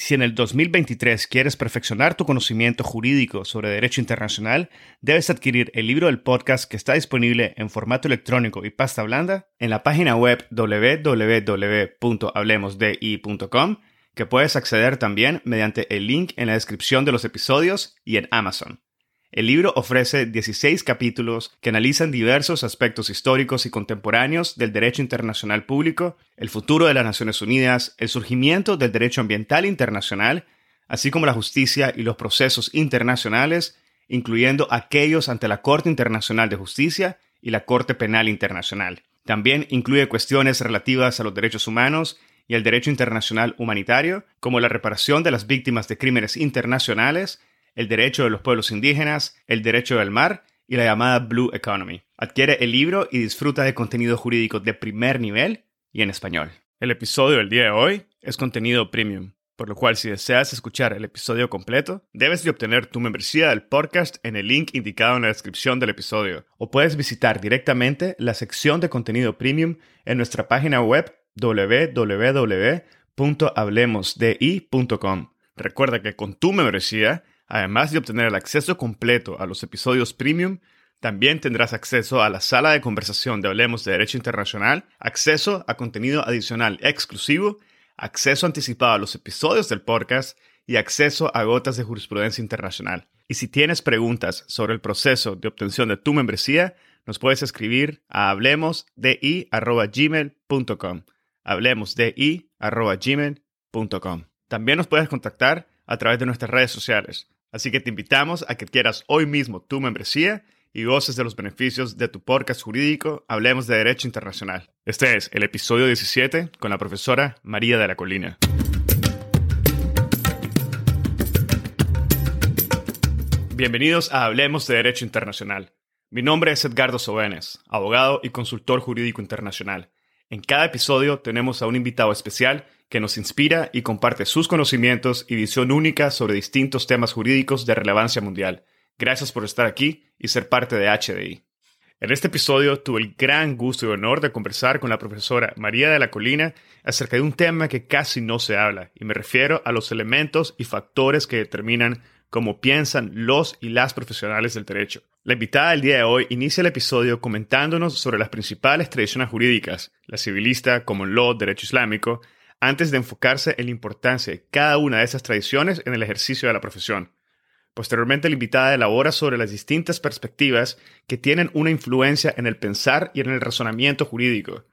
Si en el 2023 quieres perfeccionar tu conocimiento jurídico sobre derecho internacional, debes adquirir el libro del podcast que está disponible en formato electrónico y pasta blanda en la página web www.hablemosdi.com, que puedes acceder también mediante el link en la descripción de los episodios y en Amazon. El libro ofrece 16 capítulos que analizan diversos aspectos históricos y contemporáneos del derecho internacional público, el futuro de las Naciones Unidas, el surgimiento del derecho ambiental internacional, así como la justicia y los procesos internacionales, incluyendo aquellos ante la Corte Internacional de Justicia y la Corte Penal Internacional. También incluye cuestiones relativas a los derechos humanos y el derecho internacional humanitario, como la reparación de las víctimas de crímenes internacionales, el derecho de los pueblos indígenas, el derecho del mar y la llamada Blue Economy. Adquiere el libro y disfruta de contenido jurídico de primer nivel y en español. El episodio del día de hoy es contenido premium, por lo cual si deseas escuchar el episodio completo, debes de obtener tu membresía del podcast en el link indicado en la descripción del episodio, o puedes visitar directamente la sección de contenido premium en nuestra página web www.hablemosdi.com. Recuerda que con tu membresía Además de obtener el acceso completo a los episodios premium, también tendrás acceso a la sala de conversación de Hablemos de Derecho Internacional, acceso a contenido adicional exclusivo, acceso anticipado a los episodios del podcast y acceso a gotas de jurisprudencia internacional. Y si tienes preguntas sobre el proceso de obtención de tu membresía, nos puedes escribir a hablemosdi.gmail.com hablemosdi.gmail.com También nos puedes contactar a través de nuestras redes sociales. Así que te invitamos a que quieras hoy mismo tu membresía y goces de los beneficios de tu podcast jurídico Hablemos de Derecho Internacional. Este es el episodio 17 con la profesora María de la Colina. Bienvenidos a Hablemos de Derecho Internacional. Mi nombre es Edgardo Sobenes, abogado y consultor jurídico internacional. En cada episodio tenemos a un invitado especial que nos inspira y comparte sus conocimientos y visión única sobre distintos temas jurídicos de relevancia mundial. Gracias por estar aquí y ser parte de HDI. En este episodio tuve el gran gusto y honor de conversar con la profesora María de la Colina acerca de un tema que casi no se habla, y me refiero a los elementos y factores que determinan cómo piensan los y las profesionales del derecho. La invitada del día de hoy inicia el episodio comentándonos sobre las principales tradiciones jurídicas, la civilista, common law, derecho islámico, antes de enfocarse en la importancia de cada una de esas tradiciones en el ejercicio de la profesión. Posteriormente, la invitada elabora sobre las distintas perspectivas que tienen una influencia en el pensar y en el razonamiento jurídico.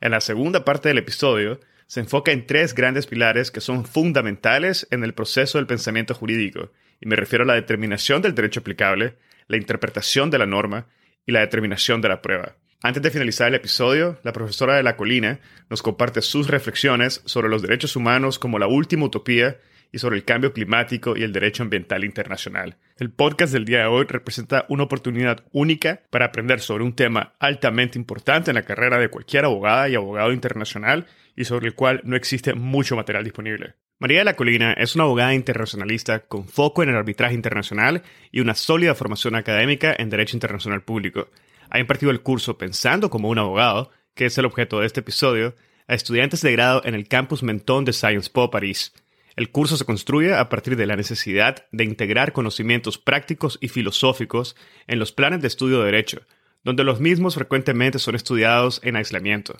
En la segunda parte del episodio, se enfoca en tres grandes pilares que son fundamentales en el proceso del pensamiento jurídico, y me refiero a la determinación del derecho aplicable, la interpretación de la norma y la determinación de la prueba. Antes de finalizar el episodio, la profesora de la colina nos comparte sus reflexiones sobre los derechos humanos como la última utopía y sobre el cambio climático y el derecho ambiental internacional. El podcast del día de hoy representa una oportunidad única para aprender sobre un tema altamente importante en la carrera de cualquier abogada y abogado internacional y sobre el cual no existe mucho material disponible. María de la Colina es una abogada internacionalista con foco en el arbitraje internacional y una sólida formación académica en Derecho Internacional Público ha impartido el curso Pensando como un abogado, que es el objeto de este episodio, a estudiantes de grado en el campus Menton de Sciences Po París. El curso se construye a partir de la necesidad de integrar conocimientos prácticos y filosóficos en los planes de estudio de derecho, donde los mismos frecuentemente son estudiados en aislamiento.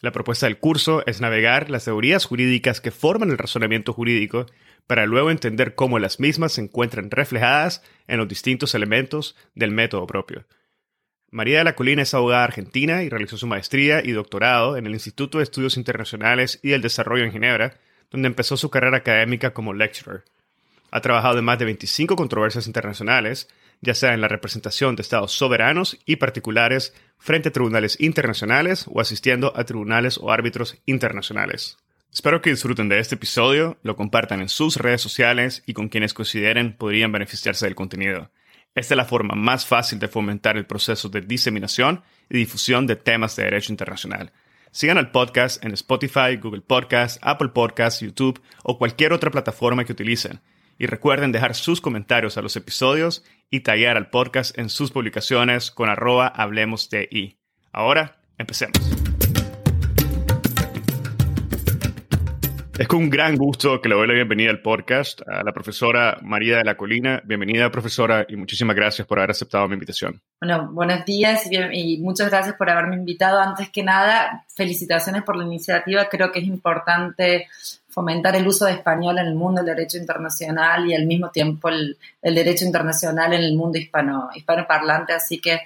La propuesta del curso es navegar las teorías jurídicas que forman el razonamiento jurídico para luego entender cómo las mismas se encuentran reflejadas en los distintos elementos del método propio. María de la Colina es abogada argentina y realizó su maestría y doctorado en el Instituto de Estudios Internacionales y del Desarrollo en Ginebra, donde empezó su carrera académica como lecturer. Ha trabajado en más de 25 controversias internacionales, ya sea en la representación de estados soberanos y particulares frente a tribunales internacionales o asistiendo a tribunales o árbitros internacionales. Espero que disfruten de este episodio, lo compartan en sus redes sociales y con quienes consideren podrían beneficiarse del contenido. Esta es la forma más fácil de fomentar el proceso de diseminación y difusión de temas de derecho internacional. Sigan al podcast en Spotify, Google Podcasts, Apple Podcasts, YouTube o cualquier otra plataforma que utilicen. Y recuerden dejar sus comentarios a los episodios y tallar al podcast en sus publicaciones con arroba hablemos de. Ahora, empecemos. Es con un gran gusto que le doy la bienvenida al podcast a la profesora María de la Colina. Bienvenida, profesora, y muchísimas gracias por haber aceptado mi invitación. Bueno, buenos días y, y, muchas gracias por haberme invitado. Antes que nada, felicitaciones por la iniciativa. Creo que es importante fomentar el uso de español en el mundo del derecho internacional y al mismo tiempo el, el derecho internacional en el mundo hispano, hispanoparlante. Así que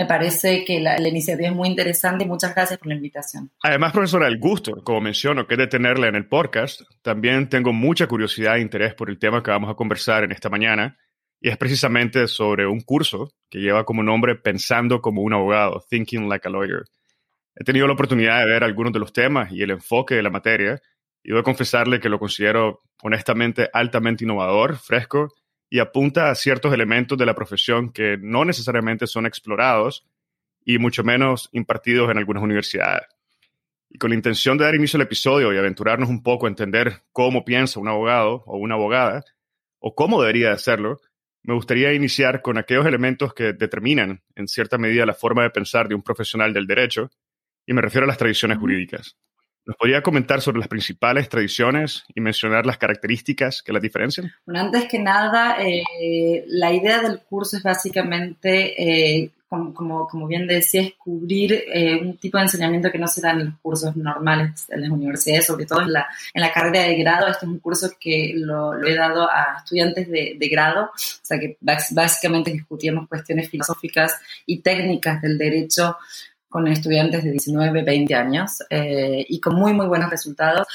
me parece que la, iniciativa es muy interesante y muchas gracias por la invitación. Además, profesora, el gusto, como menciono, que es de tenerla en el podcast, también tengo mucha curiosidad e interés por el tema que vamos a conversar en esta mañana, y es precisamente sobre un curso que lleva como nombre Pensando como un abogado, Thinking Like a Lawyer. He tenido la oportunidad de ver algunos de los temas y el enfoque de la materia, y voy a confesarle que lo considero honestamente altamente innovador, fresco y apunta a ciertos elementos de la profesión que no necesariamente son explorados y mucho menos impartidos en algunas universidades. Y con la intención de dar inicio al episodio y aventurarnos un poco a entender cómo piensa un abogado o una abogada, o cómo debería hacerlo, me gustaría iniciar con aquellos elementos que determinan, en cierta medida, la forma de pensar de un profesional del derecho, y me refiero a las tradiciones jurídicas. ¿Nos podría comentar sobre las principales tradiciones y mencionar las características que las diferencian? Bueno, antes que nada, eh, la idea del curso es básicamente, eh, como, como, bien decía, es cubrir eh, un tipo de enseñamiento que no se da en los cursos normales en las universidades, sobre todo en la, en la carrera de grado. Este es un curso que lo, lo he dado a estudiantes de, de, grado, o sea que básicamente discutimos cuestiones filosóficas y técnicas del derecho con estudiantes de 19, 20 años eh, y con muy, muy buenos resultados.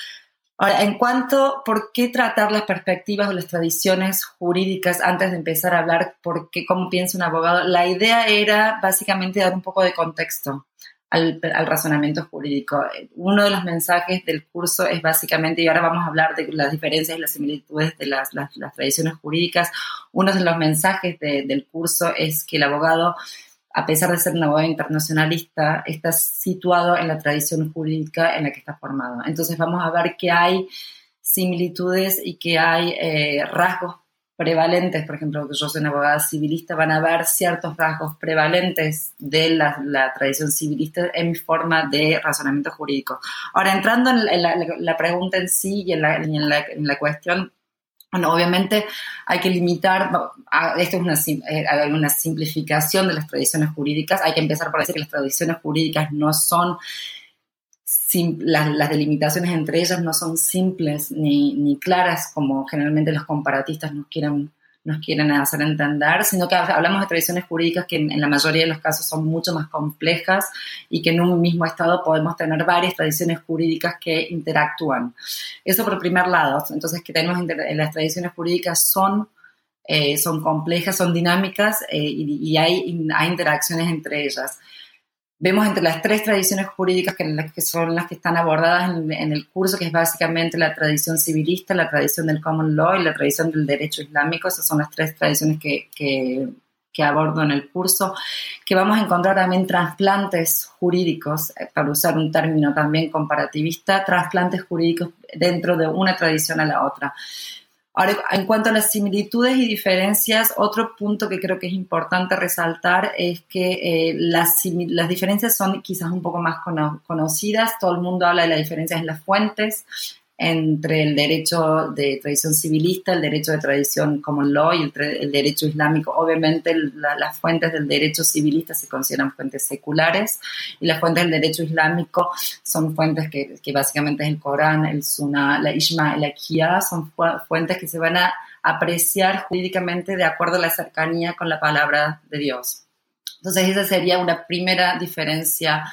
Ahora, en cuanto por qué tratar las perspectivas o las tradiciones jurídicas antes de empezar a hablar por qué, cómo piensa un abogado, la idea era básicamente dar un poco de contexto al, al, razonamiento jurídico. Uno de los mensajes del curso es básicamente, y ahora vamos a hablar de las diferencias y las similitudes de las, las, las tradiciones jurídicas, uno de los mensajes de, del curso es que el abogado a pesar de ser un abogado internacionalista, está situado en la tradición jurídica en la que está formado. Entonces vamos a ver que hay similitudes y que hay eh, rasgos prevalentes, por ejemplo, yo soy una abogada civilista, van a ver ciertos rasgos prevalentes de la, tradición civilista en forma de razonamiento jurídico. Ahora, entrando en la, pregunta en sí y en la cuestión, bueno, obviamente hay que limitar, esto es una, eh, una simplificación de las tradiciones jurídicas, hay que empezar por decir que las tradiciones jurídicas no son, las, las, delimitaciones entre ellas no son simples ni, ni claras como generalmente los comparatistas nos quieren nos quieren hacer entender, sino que hablamos de tradiciones jurídicas que en, la mayoría de los casos son mucho más complejas y que en un mismo estado podemos tener varias tradiciones jurídicas que interactúan. Eso por primer lado. Entonces, que tenemos las tradiciones jurídicas son, eh, son complejas, son dinámicas eh, y, y hay, hay interacciones entre ellas vemos entre las tres tradiciones jurídicas que, son las que están abordadas en, el curso, que es básicamente la tradición civilista, la tradición del common law y la tradición del derecho islámico. Esas son las tres tradiciones que, que, abordo en el curso, que vamos a encontrar también trasplantes jurídicos, eh, para usar un término también comparativista, trasplantes jurídicos dentro de una tradición a la otra. Ahora, en cuanto a las similitudes y diferencias, otro punto que creo que es importante resaltar es que eh, las, las, diferencias son quizás un poco más conocidas. Todo el mundo habla de las diferencias en las fuentes, entre el derecho de tradición civilista, el derecho de tradición common law y el, derecho islámico. Obviamente las fuentes del derecho civilista se consideran fuentes seculares y las fuentes del derecho islámico son fuentes que, básicamente es el Corán, el Sunnah, la y la Qiyah, son fuentes que se van a apreciar jurídicamente de acuerdo a la cercanía con la palabra de Dios. Entonces esa sería una primera diferencia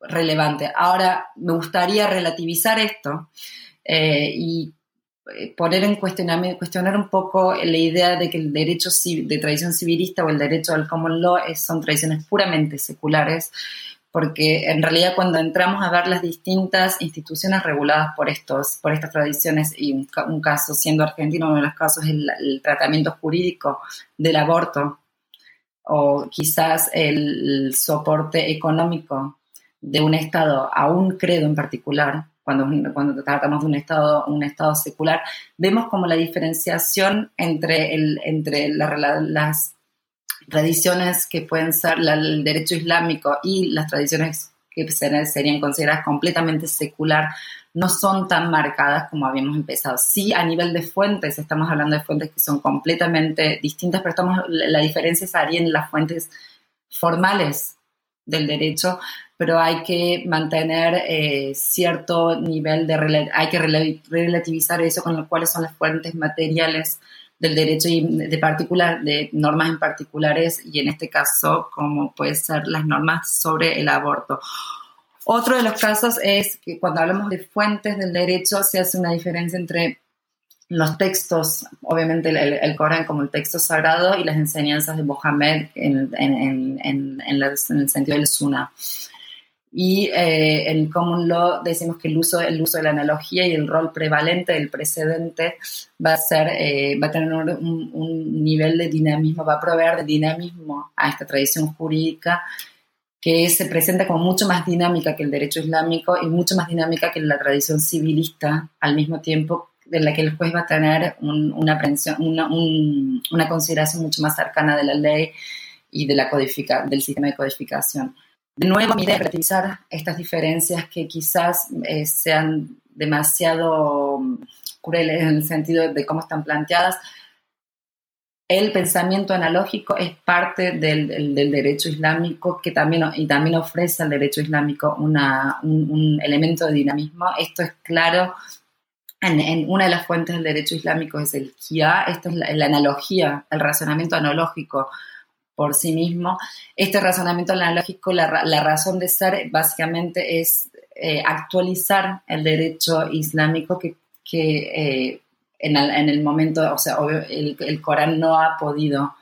relevante. Ahora, me gustaría relativizar esto eh, y eh, poner en cuestionamiento, cuestionar un poco la idea de que el derecho de tradición civilista o el derecho al common law son tradiciones puramente seculares, porque en realidad cuando entramos a ver las distintas instituciones reguladas por, estos, por estas tradiciones, y un, caso siendo argentino, uno de los casos es el tratamiento jurídico del aborto, o quizás el soporte económico de un Estado a un credo en particular, cuando, cuando tratamos de un Estado, un estado secular, vemos como la diferenciación entre, el, entre las tradiciones que pueden ser el derecho islámico y las tradiciones que serían consideradas completamente secular, no son tan marcadas como habíamos empezado. Sí, a nivel de fuentes, estamos hablando de fuentes que son completamente distintas, pero estamos, la diferencia estaría en las fuentes formales del derecho, pero hay que mantener eh, cierto nivel de, hay que relativizar eso con lo cuáles son las fuentes materiales del derecho de particular, de normas en particulares y en este caso como puede ser las normas sobre el aborto. Otro de los casos es que cuando hablamos de fuentes del derecho se hace una diferencia entre los textos, obviamente el, Corán como el texto sagrado y las enseñanzas de Mohammed en, en, en, en el sentido del Sunnah. Y eh, en common law decimos que el uso, el uso de la analogía y el rol prevalente del precedente va a, ser, eh, va a tener un, un, nivel de dinamismo, va a proveer de dinamismo a esta tradición jurídica que se presenta como mucho más dinámica que el derecho islámico y mucho más dinámica que la tradición civilista al mismo tiempo de la que el juez va a tener una, una, una, consideración mucho más cercana de la ley y de la codifica, del sistema de codificación. De nuevo, mi idea es relativizar estas diferencias que quizás eh, sean demasiado mm, crueles en el sentido de cómo están planteadas. El pensamiento analógico es parte del, derecho islámico que también, y también ofrece al derecho islámico un, elemento de dinamismo. Esto es claro en, una de las fuentes del derecho islámico, es el Kia. Esto es la analogía, el razonamiento analógico por sí mismo. Este razonamiento analógico, la, la razón de ser básicamente es eh, actualizar el derecho islámico que, que eh, en, el, en, el, momento, o sea, el, el, Corán no ha podido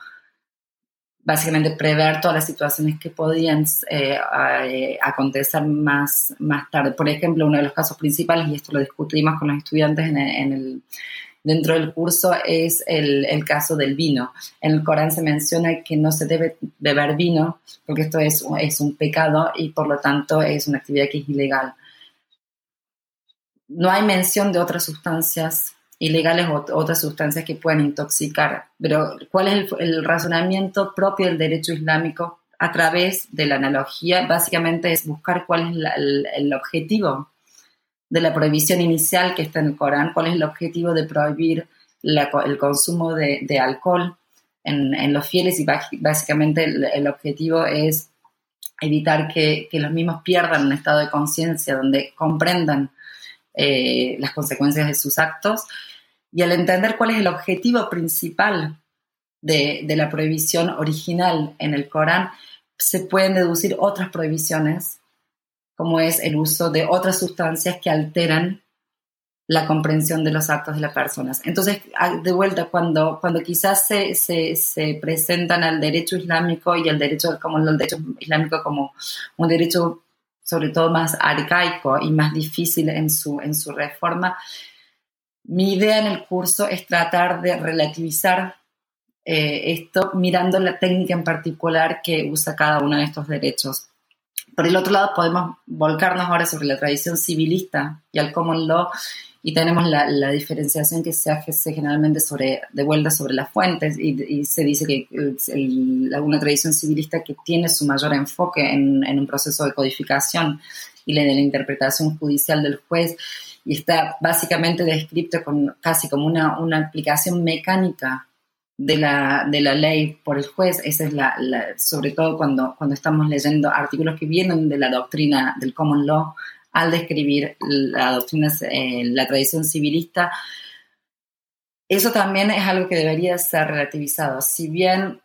básicamente prever todas las situaciones que podían eh, acontecer más, más tarde. Por ejemplo, uno de los casos principales, y esto lo discutimos con los estudiantes en en el dentro del curso es el, el, caso del vino. En el Corán se menciona que no se debe beber vino porque esto es, es un pecado y por lo tanto es una actividad que es ilegal. No hay mención de otras sustancias ilegales o otras sustancias que pueden intoxicar, pero ¿cuál es el, el razonamiento propio del derecho islámico a través de la analogía? Básicamente es buscar cuál es la, el, el objetivo de la prohibición inicial que está en el Corán, cuál es el objetivo de prohibir el consumo de, alcohol en, los fieles y básicamente el, objetivo es evitar que, los mismos pierdan un estado de conciencia donde comprendan eh, las consecuencias de sus actos. Y al entender cuál es el objetivo principal de, de la prohibición original en el Corán, se pueden deducir otras prohibiciones como es el uso de otras sustancias que alteran la comprensión de los actos de las personas. Entonces, de vuelta, cuando, cuando quizás se, se, presentan al derecho islámico y al derecho, como el derecho islámico como un derecho sobre todo más arcaico y más difícil en su, en su reforma, mi idea en el curso es tratar de relativizar eh, esto mirando la técnica en particular que usa cada uno de estos derechos. Por el otro lado, podemos volcarnos ahora sobre la tradición civilista y al common law y tenemos la, diferenciación que se hace generalmente sobre, de vuelta sobre las fuentes y, se dice que hay una tradición civilista que tiene su mayor enfoque en, en un proceso de codificación y de la interpretación judicial del juez y está básicamente descrito con, casi como una, una aplicación mecánica de la, de la ley por el juez, esa es la, sobre todo cuando, cuando estamos leyendo artículos que vienen de la doctrina del common law, al describir la doctrina, eh, la tradición civilista, eso también es algo que debería ser relativizado. Si bien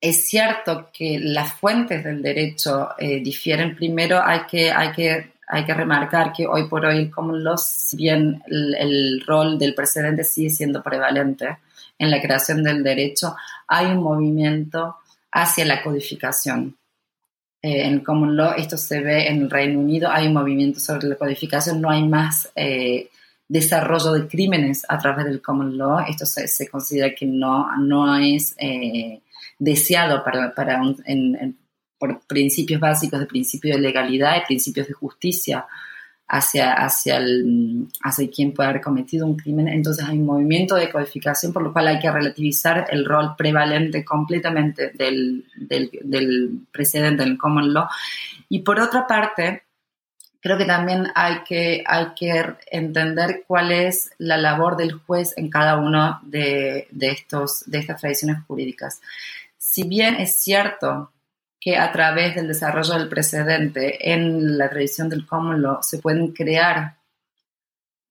es cierto que las fuentes del derecho eh, difieren, primero hay que, hay, que, hay que remarcar que hoy por hoy common law, si bien el, el rol del precedente sigue siendo prevalente, en la creación del derecho, hay un movimiento hacia la codificación. Eh, en Common Law, esto se ve en el Reino Unido, hay un movimiento sobre la codificación, no hay más eh, desarrollo de crímenes a través del Common Law, esto se, considera que no, no es eh, deseado para, para por principios básicos de principio de legalidad y principios de justicia hacia, hacia, el, hacia quien puede haber cometido un crimen. Entonces hay un movimiento de codificación por lo cual hay que relativizar el rol prevalente completamente del, del, precedente del common law Y por otra parte, creo que también hay que, hay que entender cuál es la labor del juez en cada uno de, estos, de estas tradiciones jurídicas. Si bien es cierto que a través del desarrollo del precedente en la tradición del common law se pueden crear,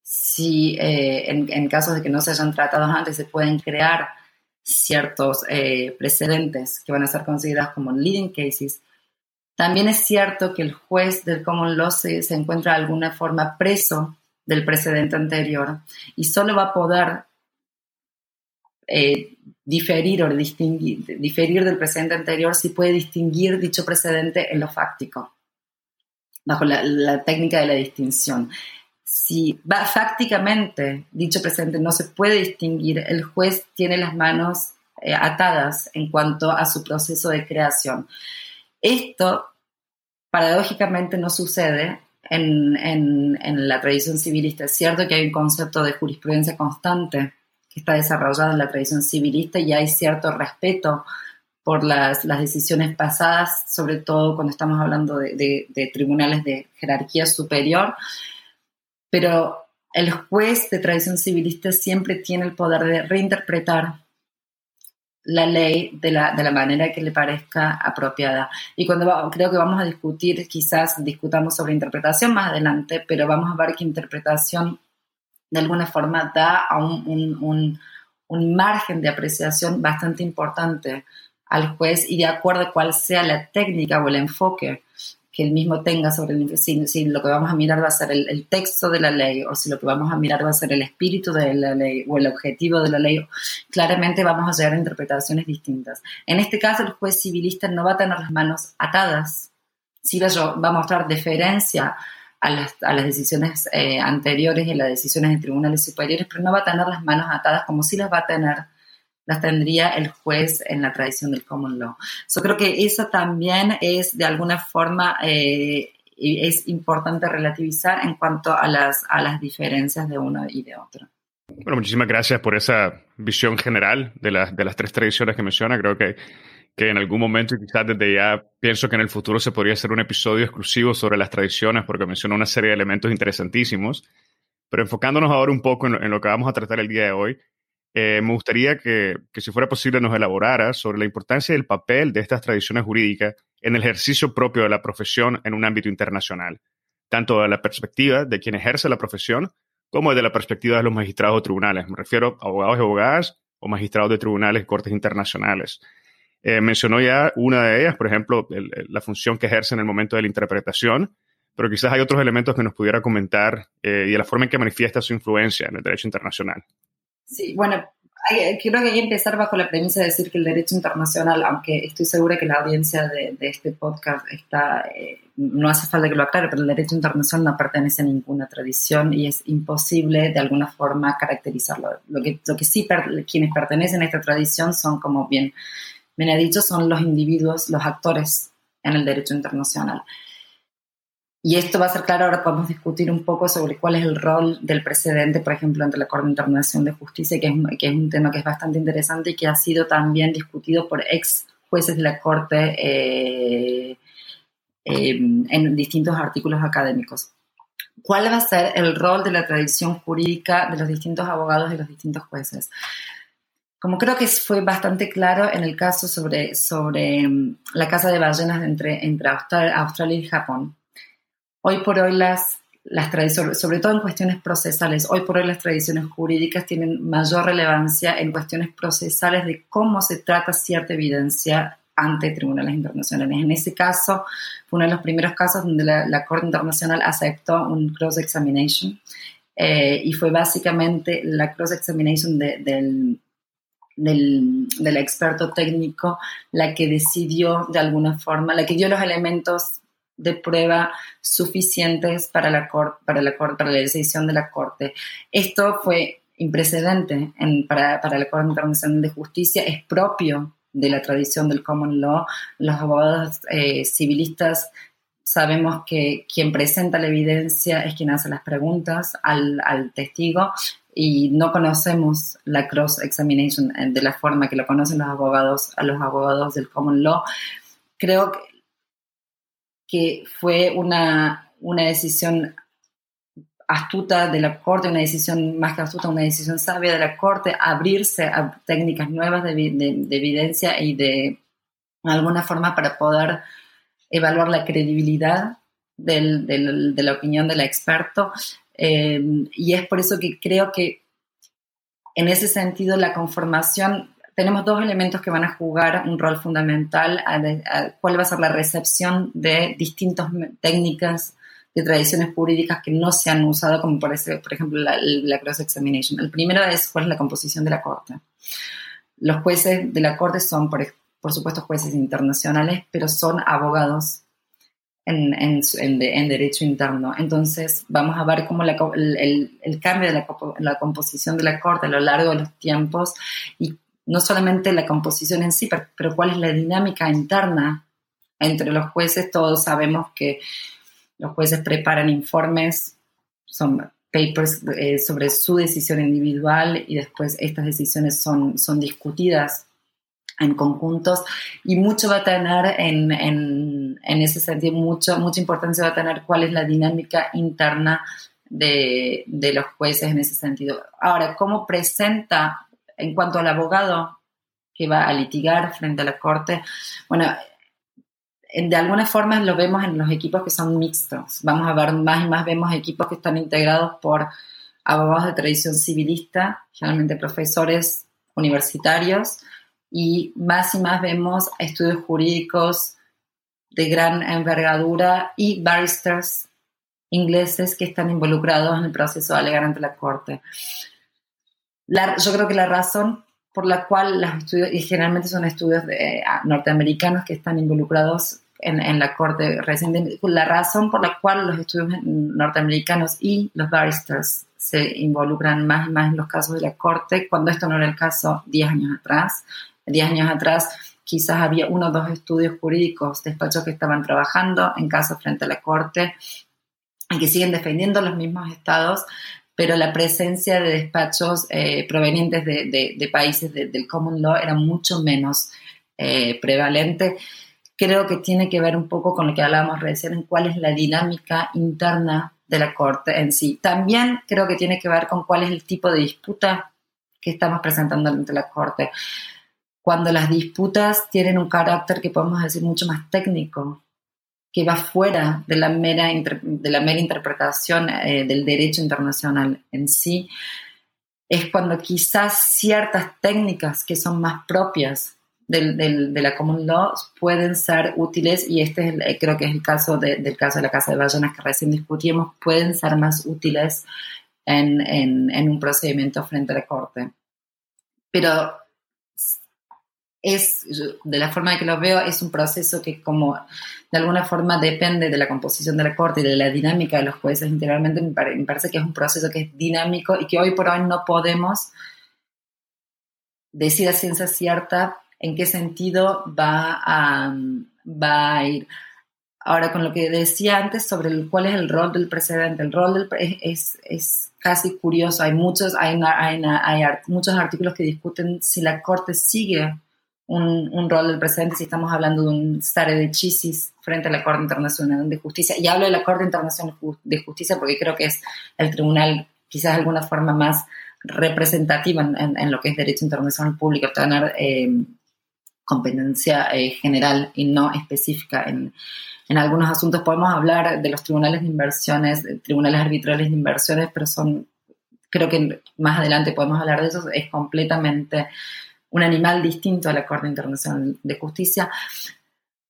si eh, en, casos de que no se hayan tratado antes, se pueden crear ciertos eh, precedentes que van a ser considerados como leading cases, también es cierto que el juez del common law se, encuentra de alguna forma preso del precedente anterior y solo va a poder eh, diferir o distinguir, diferir del precedente anterior si puede distinguir dicho precedente en lo fáctico, bajo la, técnica de la distinción. Si va, fácticamente dicho precedente no se puede distinguir, el juez tiene las manos eh, atadas en cuanto a su proceso de creación. Esto, paradójicamente, no sucede en, la tradición civilista. Es cierto que hay un concepto de jurisprudencia constante que está desarrollado en la tradición civilista y hay cierto respeto por las, decisiones pasadas, sobre todo cuando estamos hablando de, de, tribunales de jerarquía superior, pero el juez de tradición civilista siempre tiene el poder de reinterpretar la ley de la, de la, manera que le parezca apropiada. Y cuando creo que vamos a discutir, quizás discutamos sobre interpretación más adelante, pero vamos a ver que interpretación de alguna forma da a un, un, un, margen de apreciación bastante importante al juez y de acuerdo a cuál sea la técnica o el enfoque que él mismo tenga sobre el, si, si lo que vamos a mirar va a ser el, texto de la ley o si lo que vamos a mirar va a ser el espíritu de la ley o el objetivo de la ley, claramente vamos a llegar a interpretaciones distintas. En este caso, el juez civilista no va a tener las manos atadas, sí va, va a mostrar deferencia a las, a las decisiones eh, anteriores y a las decisiones de tribunales superiores, pero no va a tener las manos atadas como sí las va a tener las tendría el juez en la tradición del common law. Yo creo que eso también es de alguna forma eh, es importante relativizar en cuanto a las, a las diferencias de uno y de otro. Bueno, muchísimas gracias por esa visión general de, de las tres tradiciones que menciona. Creo que, que en algún momento, y quizás desde ya, pienso que en el futuro se podría hacer un episodio exclusivo sobre las tradiciones, porque menciona una serie de elementos interesantísimos. Pero enfocándonos ahora un poco en lo que vamos a tratar el día de hoy, eh, me gustaría que, si fuera posible, nos elaborara sobre la importancia del papel de estas tradiciones jurídicas en el ejercicio propio de la profesión en un ámbito internacional, tanto desde la perspectiva de quien ejerce la profesión como desde la perspectiva de los magistrados de tribunales. Me refiero a abogados y abogadas o magistrados de tribunales y cortes internacionales. Eh, mencionó ya una de ellas, por ejemplo, la función que ejerce en el momento de la interpretación, pero quizás hay otros elementos que nos pudiera comentar eh, y de la forma en que manifiesta su influencia en el derecho internacional. Sí, bueno, creo que hay que empezar bajo la premisa de decir que el derecho internacional, aunque estoy segura que la audiencia de, este podcast está, eh, no hace falta que lo aclare, pero el derecho internacional no pertenece a ninguna tradición y es imposible de alguna forma caracterizarlo. Lo que, lo que sí, quienes pertenecen a esta tradición son, como bien, dicho, son los individuos, los actores en el derecho internacional. Y esto va a ser claro, ahora podemos discutir un poco sobre cuál es el rol del precedente, por ejemplo, ante la Corte Internacional de Justicia, que es, que es un tema que es bastante interesante y que ha sido también discutido por ex jueces de la Corte eh, eh, en distintos artículos académicos. ¿Cuál va a ser el rol de la tradición jurídica de los distintos abogados y los distintos jueces? Como creo que fue bastante claro en el caso sobre, sobre mm, la casa de ballenas entre, entre Australia y Japón Hoy por hoy las, las tradiciones, sobre todo en cuestiones procesales, hoy por hoy las tradiciones jurídicas tienen mayor relevancia en cuestiones procesales de cómo se trata cierta evidencia ante tribunales internacionales. En ese caso, fue uno de los primeros casos donde la, Corte Internacional aceptó un cross-examination eh, y fue básicamente la cross-examination del, del, del, experto técnico la que decidió de alguna forma, la que dio los elementos de prueba suficientes para la, para la, para la decisión de la Corte. Esto fue imprecedente para, la Corte Internacional de Justicia, es propio de la tradición del common law. Los abogados eh, civilistas sabemos que quien presenta la evidencia es quien hace las preguntas al, al testigo y no conocemos la cross-examination eh, de la forma que lo conocen los abogados a los abogados del common law. Creo que fue una, una decisión astuta de la Corte, una decisión más que astuta, una decisión sabia de la Corte, abrirse a técnicas nuevas de, evidencia y de alguna forma para poder evaluar la credibilidad de la opinión del experto. Eh, y es por eso que creo que en ese sentido la conformación, tenemos dos elementos que van a jugar un rol fundamental, a, cuál va a ser la recepción de distintas técnicas de tradiciones jurídicas que no se han usado, como por, por ejemplo la, cross-examination. El primero es cuál es la composición de la Corte. Los jueces de la Corte son, por, por supuesto, jueces internacionales, pero son abogados en, en, en, derecho interno. Entonces, vamos a ver cómo la, el, el, cambio de la, la, composición de la Corte a lo largo de los tiempos y no solamente la composición en sí, pero, pero cuál es la dinámica interna entre los jueces. Todos sabemos que los jueces preparan informes, son papers eh, sobre su decisión individual y después estas decisiones son, son discutidas en conjuntos y mucho va a tener en, en, en, ese sentido, mucho, mucha importancia va a tener cuál es la dinámica interna de, de los jueces en ese sentido. Ahora, ¿cómo presenta en cuanto al abogado que va a litigar frente a la corte? Bueno, de alguna forma lo vemos en los equipos que son mixtos. Vamos a ver más y más, vemos equipos que están integrados por abogados de tradición civilista, generalmente profesores universitarios, y más y más vemos estudios jurídicos de gran envergadura y barristers ingleses que están involucrados en el proceso de alegar ante la corte. yo creo que la razón por la cual los estudios, y generalmente son estudios de, norteamericanos que están involucrados en, la Corte reciente. La razón por la cual los estudios norteamericanos y los barristers se involucran más y más en los casos de la Corte, cuando esto no era el caso 10 años atrás. 10 años atrás quizás había uno o dos estudios jurídicos, despachos que estaban trabajando en casos frente a la Corte y que siguen defendiendo los mismos estados, pero la presencia de despachos eh, provenientes de, países del common law era mucho menos eh, prevalente creo que tiene que ver un poco con lo que hablábamos recién, en cuál es la dinámica interna de la Corte en sí. También creo que tiene que ver con cuál es el tipo de disputa que estamos presentando ante la Corte. Cuando las disputas tienen un carácter que podemos decir mucho más técnico, que va fuera de la mera, de la mera interpretación eh, del derecho internacional en sí, es cuando quizás ciertas técnicas que son más propias del, de la common law pueden ser útiles, y este es eh, creo que es el caso del caso de la Casa de Ballenas que recién discutimos, pueden ser más útiles en, en, un procedimiento frente a la Corte. Pero es, de la forma que lo veo, es un proceso que como de alguna forma depende de la composición de la Corte y de la dinámica de los jueces interiormente, me, me parece que es un proceso que es dinámico y que hoy por hoy no podemos decir a ciencia cierta en qué sentido va a, va a ir. Ahora, con lo que decía antes sobre el, cuál es el rol del precedente, el rol del es, es casi curioso. Hay muchos, hay, hay, hay, muchos artículos que discuten si la Corte sigue un, rol del precedente, si estamos hablando de un stare decisis frente a la Corte Internacional de Justicia. Y hablo de la Corte Internacional de Justicia porque creo que es el tribunal, quizás de alguna forma más representativa en, lo que es derecho internacional público, tener eh, competencia eh, general y no específica en, en, algunos asuntos. Podemos hablar de los tribunales de inversiones, tribunales arbitrales de inversiones, pero son, creo que más adelante podemos hablar de eso, es completamente un animal distinto a la Corte Internacional de Justicia.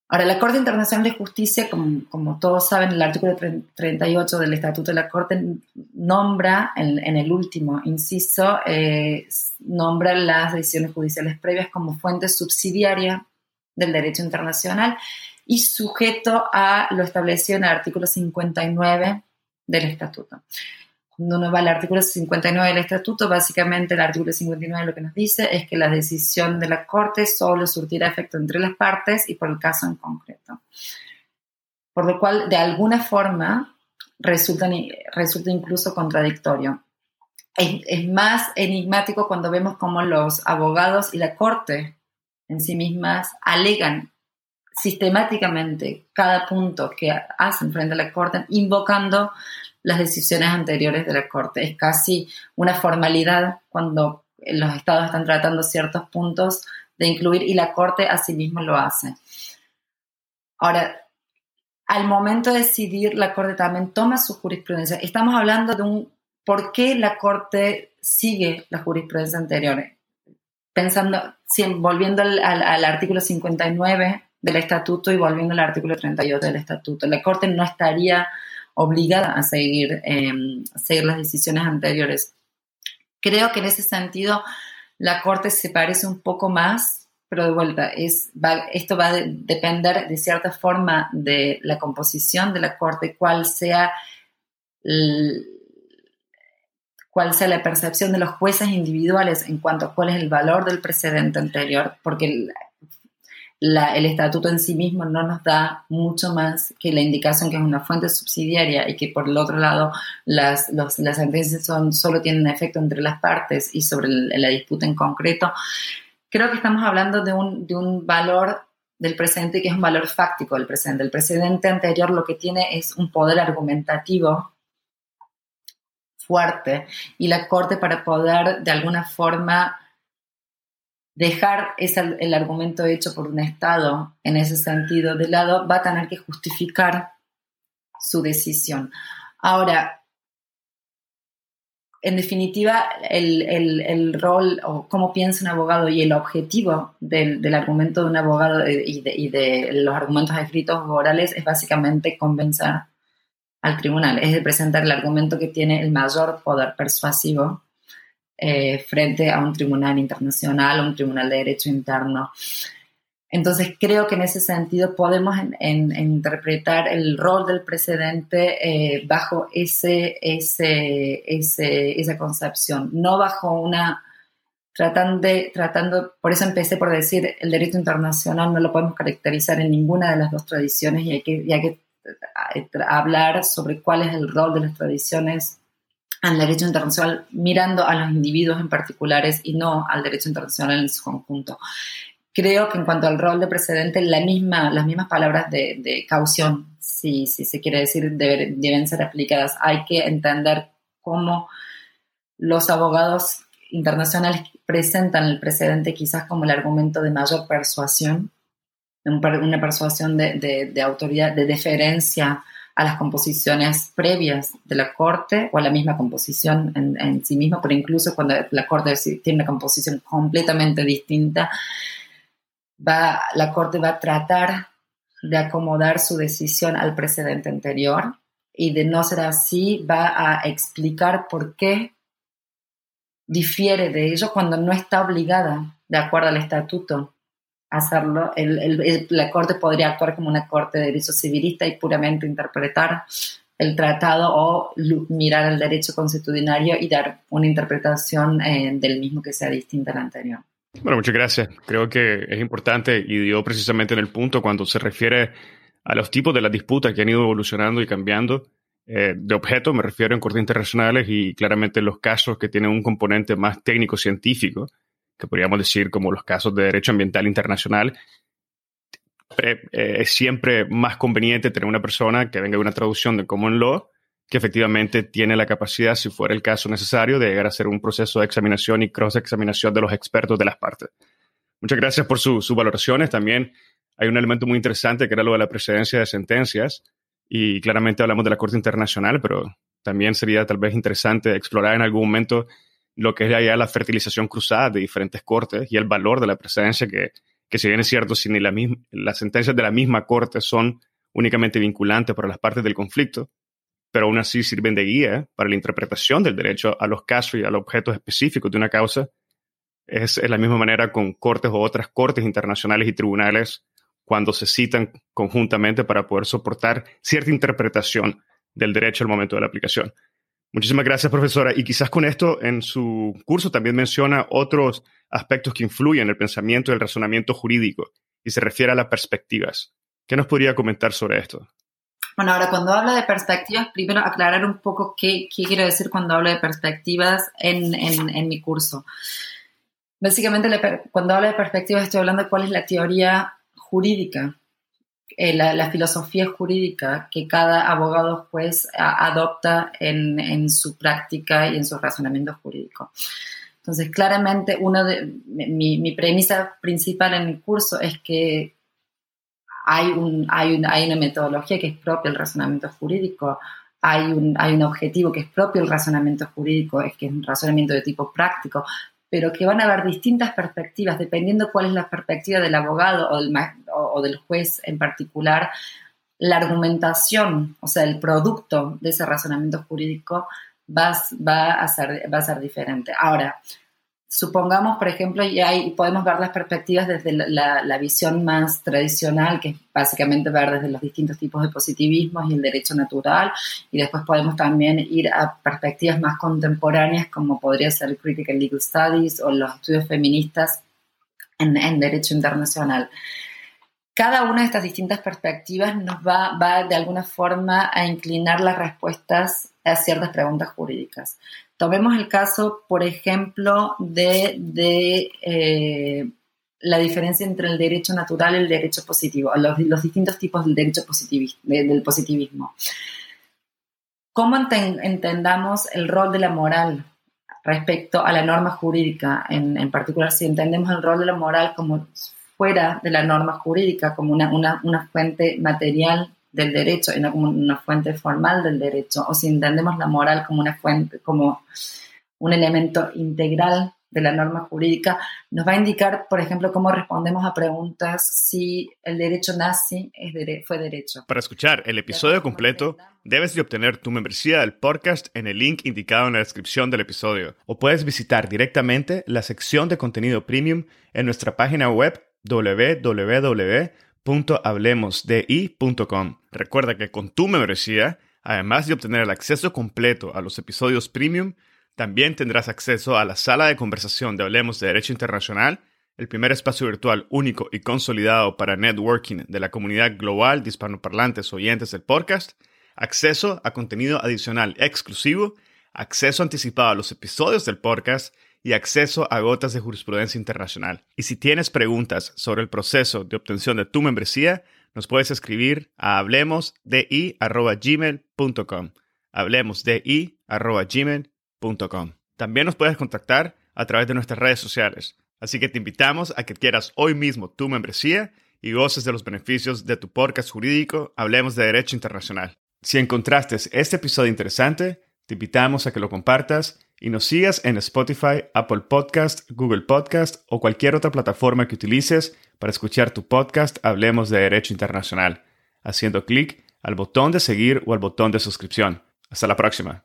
Ahora, la Corte Internacional de Justicia, como, todos saben, el artículo 38 del Estatuto de la Corte nombra, en, el último inciso, eh, nombra las decisiones judiciales previas como fuente subsidiaria del derecho internacional y sujeto a lo establecido en el artículo 59 del Estatuto. Cuando uno va al artículo 59 del Estatuto, básicamente el artículo 59 lo que nos dice es que la decisión de la Corte solo surtirá efecto entre las partes y por el caso en concreto. Por lo cual, de alguna forma, resulta, resulta incluso contradictorio. Es, es más enigmático cuando vemos cómo los abogados y la Corte en sí mismas alegan sistemáticamente cada punto que hacen frente a la Corte invocando las decisiones anteriores de la Corte. Es casi una formalidad cuando los estados están tratando ciertos puntos de incluir y la Corte asimismo lo hace. Ahora, al momento de decidir, la Corte también toma su jurisprudencia. Estamos hablando de un por qué la Corte sigue la jurisprudencia anterior. Pensando, volviendo al, artículo 59 del estatuto y volviendo al artículo 38 del estatuto, la Corte no estaría obligada a seguir, em, seguir las decisiones anteriores. Creo que en ese sentido la Corte se parece un poco más pero de vuelta, es, esto va a depender de cierta forma de la composición de la corte, cuál sea, cuál sea la percepción de los jueces individuales en cuanto a cuál es el valor del precedente anterior, porque el, el estatuto en sí mismo no nos da mucho más que la indicación que es una fuente subsidiaria y que por el otro lado las, las sentencias son, solo tienen efecto entre las partes y sobre la disputa en concreto creo que estamos hablando de un, de un valor del presente que es un valor fáctico del presente. El precedente anterior lo que tiene es un poder argumentativo fuerte y la Corte para poder de alguna forma dejar ese, el argumento hecho por un Estado en ese sentido de lado va a tener que justificar su decisión. Ahora, en definitiva, el, rol o cómo piensa un abogado y el objetivo del, argumento de un abogado y de, los argumentos escritos orales es básicamente convencer al tribunal, es de presentar el argumento que tiene el mayor poder persuasivo eh, frente a un tribunal internacional un tribunal de derecho interno. Entonces creo que en ese sentido podemos interpretar el rol del precedente eh, bajo ese, ese, esa concepción, no bajo una... Tratando, tratando, por eso empecé por decir, el derecho internacional no lo podemos caracterizar en ninguna de las dos tradiciones y hay que, y hay que eh, hablar sobre cuál es el rol de las tradiciones el derecho internacional mirando a los individuos en particulares y no al derecho internacional en su conjunto creo que en cuanto al rol de precedente, la misma, las mismas palabras de, caución, si, si, se quiere decir, deben ser aplicadas. Hay que entender cómo los abogados internacionales presentan el precedente quizás como el argumento de mayor persuasión, una persuasión de, autoridad, de deferencia a las composiciones previas de la Corte o a la misma composición en, sí misma, pero incluso cuando la Corte tiene una composición completamente distinta, va, la Corte va a tratar de acomodar su decisión al precedente anterior y de no ser así va a explicar por qué difiere de ello cuando no está obligada, de acuerdo al estatuto, hacerlo. la Corte podría actuar como una Corte de derecho civilista y puramente interpretar el tratado o mirar el derecho constitucionario y dar una interpretación eh, del mismo que sea distinta a la anterior. Bueno, muchas gracias. Creo que es importante y dio precisamente en el punto cuando se refiere a los tipos de las disputas que han ido evolucionando y cambiando. Eh, de objeto me refiero en cortes internacionales y claramente en los casos que tienen un componente más técnico-científico, que podríamos decir como los casos de derecho ambiental internacional, eh, es siempre más conveniente tener una persona que venga de una traducción de common law que efectivamente tiene la capacidad, si fuera el caso necesario, de llegar a hacer un proceso de examinación y cross-examinación de los expertos de las partes. Muchas gracias por sus valoraciones. También hay un elemento muy interesante que era lo de la precedencia de sentencias y claramente hablamos de la Corte Internacional, pero también sería tal vez interesante explorar en algún momento lo que es ya la fertilización cruzada de diferentes cortes y el valor de la precedencia que, que si bien es cierto, si ni la misma, las sentencias de la misma corte son únicamente vinculantes para las partes del conflicto, pero aún así sirven de guía para la interpretación del derecho a los casos y a los objetos específicos de una causa. Es, de la misma manera con cortes o otras cortes internacionales y tribunales cuando se citan conjuntamente para poder soportar cierta interpretación del derecho al momento de la aplicación. Muchísimas gracias, profesora. Y quizás con esto en su curso también menciona otros aspectos que influyen en el pensamiento y el razonamiento jurídico y se refiere a las perspectivas. ¿Qué nos podría comentar sobre esto? Bueno, ahora cuando hablo de perspectivas, primero aclarar un poco qué, quiero decir cuando hablo de perspectivas en, en, mi curso. Básicamente, cuando hablo de perspectivas estoy hablando de cuál es la teoría jurídica eh, la, filosofía jurídica que cada abogado juez adopta en, su práctica y en su razonamiento jurídico. Entonces, claramente, uno de, mi, premisa principal en el curso es que hay, un, hay, hay una metodología que es propia del razonamiento jurídico, hay un, hay un objetivo que es propio del razonamiento jurídico, es que es un razonamiento de tipo práctico, pero que van a haber distintas perspectivas, dependiendo cuál es la perspectiva del abogado o del, o del juez en particular, la argumentación, o sea, el producto de ese razonamiento jurídico va, va, a, ser, va a ser diferente. Ahora, supongamos, por ejemplo, y podemos ver las perspectivas desde la, visión más tradicional, que es básicamente ver desde los distintos tipos de positivismo y el derecho natural, y después podemos también ir a perspectivas más contemporáneas, como podría ser el Critical Legal Studies o los estudios feministas en, derecho internacional. Cada una de estas distintas perspectivas nos va de alguna forma a inclinar las respuestas a ciertas preguntas jurídicas. Tomemos el caso, por ejemplo, de, eh, la diferencia entre el derecho natural y el derecho positivo, los, los distintos tipos del derecho del positivismo. ¿Cómo entendamos el rol de la moral respecto a la norma jurídica? En, en, particular, si entendemos el rol de la moral como fuera de la norma jurídica, como una, una, una fuente material del derecho y no como una fuente formal del derecho, o si entendemos la moral como una fuente, como un elemento integral de la norma jurídica, nos va a indicar, por ejemplo, cómo respondemos a preguntas si el derecho nazi es fue derecho. Para escuchar el episodio completo, debes de obtener tu membresía del podcast en el link indicado en la descripción del episodio, o puedes visitar directamente la sección de contenido premium en nuestra página web www hablemosdi.com. Recuerda que con tu membresía, además de obtener el acceso completo a los episodios premium, también tendrás acceso a la sala de conversación de Hablemos de Derecho Internacional, el primer espacio virtual único y consolidado para networking de la comunidad global de hispanoparlantes oyentes del podcast, acceso a contenido adicional exclusivo, acceso anticipado a los episodios del podcast y acceso a gotas de jurisprudencia internacional. Y si tienes preguntas sobre el proceso de obtención de tu membresía, nos puedes escribir a hablemosdi.gmail.com. Hablemosdi.gmail.com. También nos puedes contactar a través de nuestras redes sociales. Así que te invitamos a que adquieras hoy mismo tu membresía y goces de los beneficios de tu podcast jurídico Hablemos de Derecho Internacional. Si encontraste este episodio interesante, te invitamos a que lo compartas y nos sigas en Spotify, Apple Podcast, Google Podcast o cualquier otra plataforma que utilices para escuchar tu podcast Hablemos de Derecho Internacional, haciendo clic al botón de seguir o al botón de suscripción. Hasta la próxima.